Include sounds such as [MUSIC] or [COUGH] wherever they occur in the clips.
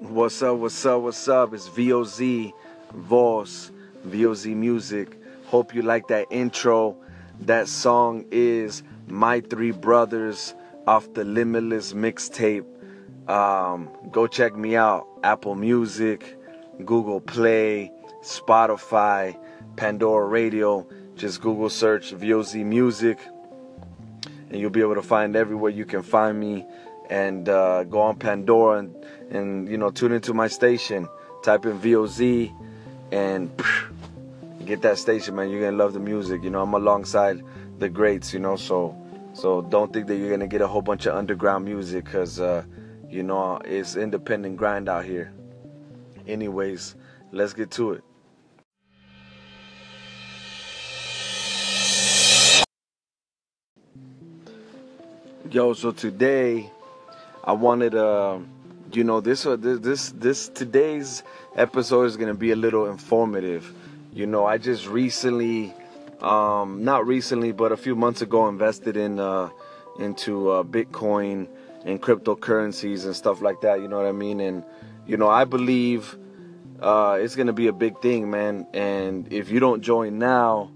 What's up, what's up, what's up? It's VOZ, Voss, VOZ Music. Hope you like that intro. That song is My Three Brothers off the Limitless mixtape. Um, go check me out. Apple Music, Google Play, Spotify, Pandora Radio. Just Google search VOZ Music and you'll be able to find everywhere you can find me and uh, go on Pandora and, and you know tune into my station. Type in VOZ and phew, get that station, man. You're gonna love the music. You know I'm alongside the greats. You know so so don't think that you're gonna get a whole bunch of underground music because uh, you know it's independent grind out here. Anyways, let's get to it. Yo, so today I wanted to, you know, this uh, this this, this today's episode is gonna be a little informative. You know, I just recently, um, not recently, but a few months ago, invested in uh, into uh, Bitcoin and cryptocurrencies and stuff like that. You know what I mean? And you know, I believe uh, it's gonna be a big thing, man. And if you don't join now,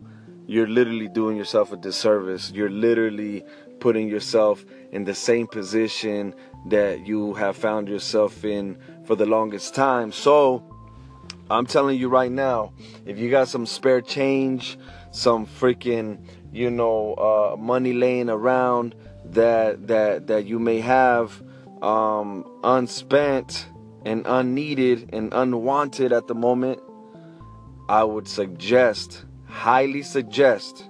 you're literally doing yourself a disservice. You're literally putting yourself in the same position that you have found yourself in for the longest time. So, I'm telling you right now, if you got some spare change, some freaking, you know, uh, money laying around that that that you may have um, unspent and unneeded and unwanted at the moment, I would suggest, highly suggest,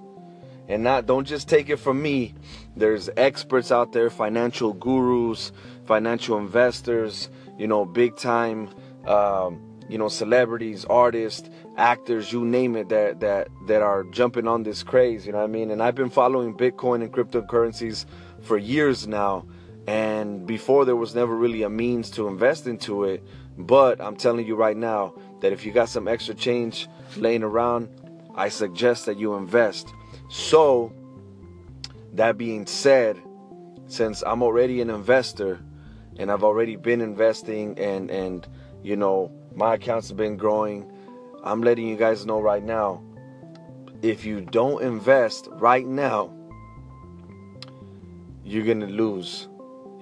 and not don't just take it from me. There's experts out there, financial gurus, financial investors, you know, big time, um, you know, celebrities, artists, actors, you name it, that that that are jumping on this craze. You know what I mean? And I've been following Bitcoin and cryptocurrencies for years now. And before there was never really a means to invest into it. But I'm telling you right now that if you got some extra change laying around, I suggest that you invest. So that being said, since I'm already an investor and I've already been investing and and you know my accounts have been growing, I'm letting you guys know right now. If you don't invest right now, you're gonna lose.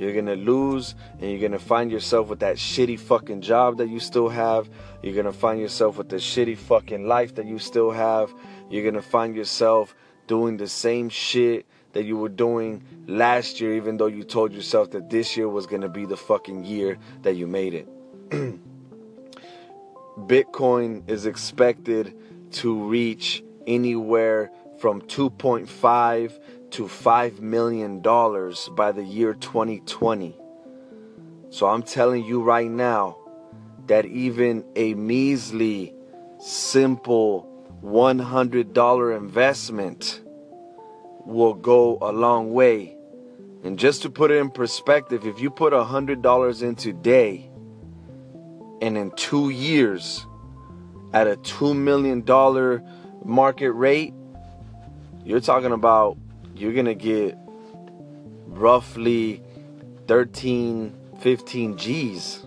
You're gonna lose and you're gonna find yourself with that shitty fucking job that you still have. You're gonna find yourself with the shitty fucking life that you still have. You're gonna find yourself doing the same shit that you were doing last year, even though you told yourself that this year was to be the fucking year that you made it. [CLEARS THROAT] Bitcoin is expected to reach anywhere from 2.5 to 5 million dollars by the year 2020. So I'm telling you right now that even a measly simple $100 investment will go a long way. And just to put it in perspective, if you put hundred dollars in today, and in two years, at a two million dollar market rate, you're talking about you're gonna get roughly 13, 15 G's.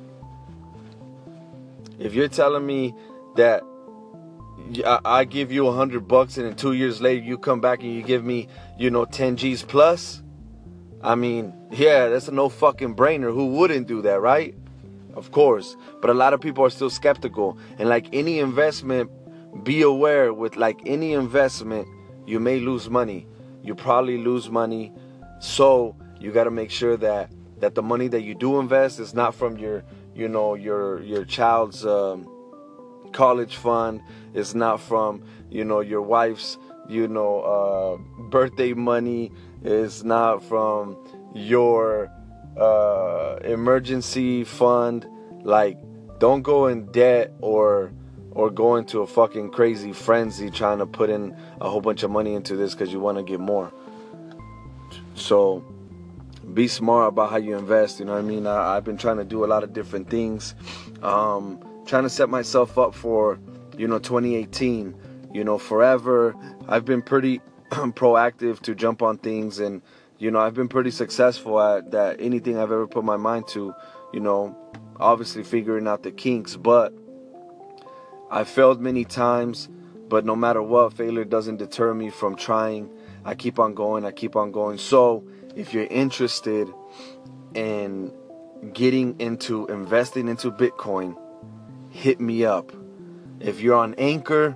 If you're telling me that I give you a hundred bucks and then two years later you come back and you give me, you know, 10 G's plus. I mean, yeah, that's a no fucking brainer. Who wouldn't do that, right? Of course. But a lot of people are still skeptical. And like any investment, be aware with like any investment, you may lose money. You probably lose money. So you got to make sure that that the money that you do invest is not from your, you know, your your child's um, college fund. It's not from you know your wife's you know uh, birthday money. It's not from your uh, emergency fund. Like, don't go in debt or or go into a fucking crazy frenzy trying to put in a whole bunch of money into this because you want to get more. So be smart about how you invest. You know what I mean? I, have been trying to do a lot of different things. Um, trying to set myself up for, you know, 2018. You know, forever I've been pretty [CLEARS THROAT] proactive to jump on things and you know, I've been pretty successful at that. Anything I've ever put my mind to, you know, obviously figuring out the kinks, but I failed many times. But no matter what, failure doesn't deter me from trying. I keep on going. I keep on going. So if you're interested in getting into investing into Bitcoin, hit me up. If you're on Anchor,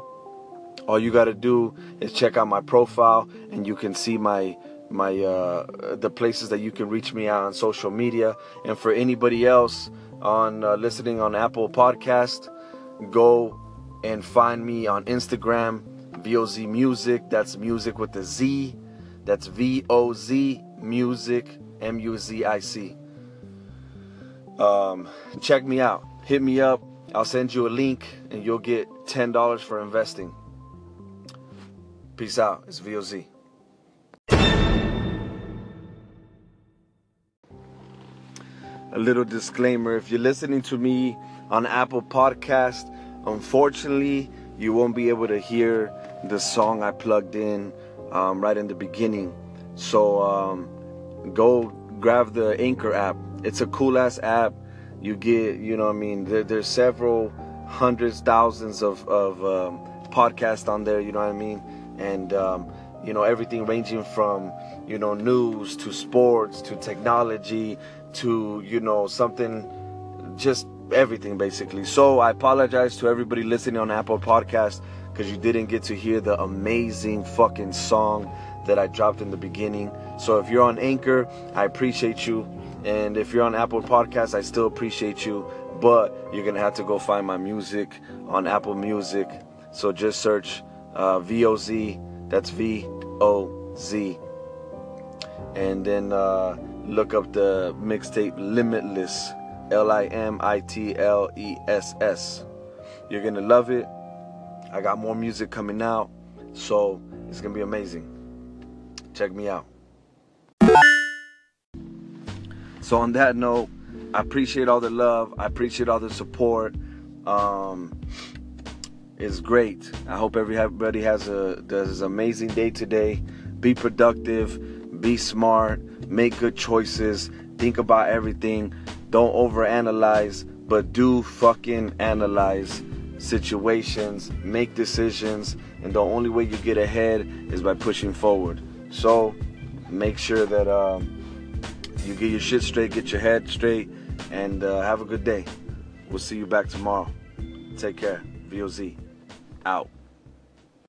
all you got to do is check out my profile and you can see my my uh, the places that you can reach me out on social media and for anybody else on uh, listening on Apple Podcast go and find me on Instagram VOZ Music. That's music with the Z. That's V O Z Music M U Z I C. Um, check me out. Hit me up. I'll send you a link and you'll get $10 for investing. Peace out. It's VOZ. A little disclaimer if you're listening to me on Apple Podcast, unfortunately, you won't be able to hear the song I plugged in um, right in the beginning. So um, go grab the Anchor app. It's a cool ass app. You get, you know, I mean, there, there's several hundreds, thousands of, of um, podcasts on there. You know what I mean? and um, you know everything ranging from you know news to sports to technology to you know something just everything basically so i apologize to everybody listening on apple podcast because you didn't get to hear the amazing fucking song that i dropped in the beginning so if you're on anchor i appreciate you and if you're on apple podcast i still appreciate you but you're gonna have to go find my music on apple music so just search uh, VOZ. That's V O Z. And then uh, look up the mixtape Limitless. L I M I T L E S S. You're gonna love it. I got more music coming out, so it's gonna be amazing. Check me out. So on that note, I appreciate all the love. I appreciate all the support. Um, is great. I hope everybody has a does an amazing day today. Be productive, be smart, make good choices, think about everything. Don't overanalyze, but do fucking analyze situations, make decisions, and the only way you get ahead is by pushing forward. So make sure that um, you get your shit straight, get your head straight, and uh, have a good day. We'll see you back tomorrow. Take care. VOZ out.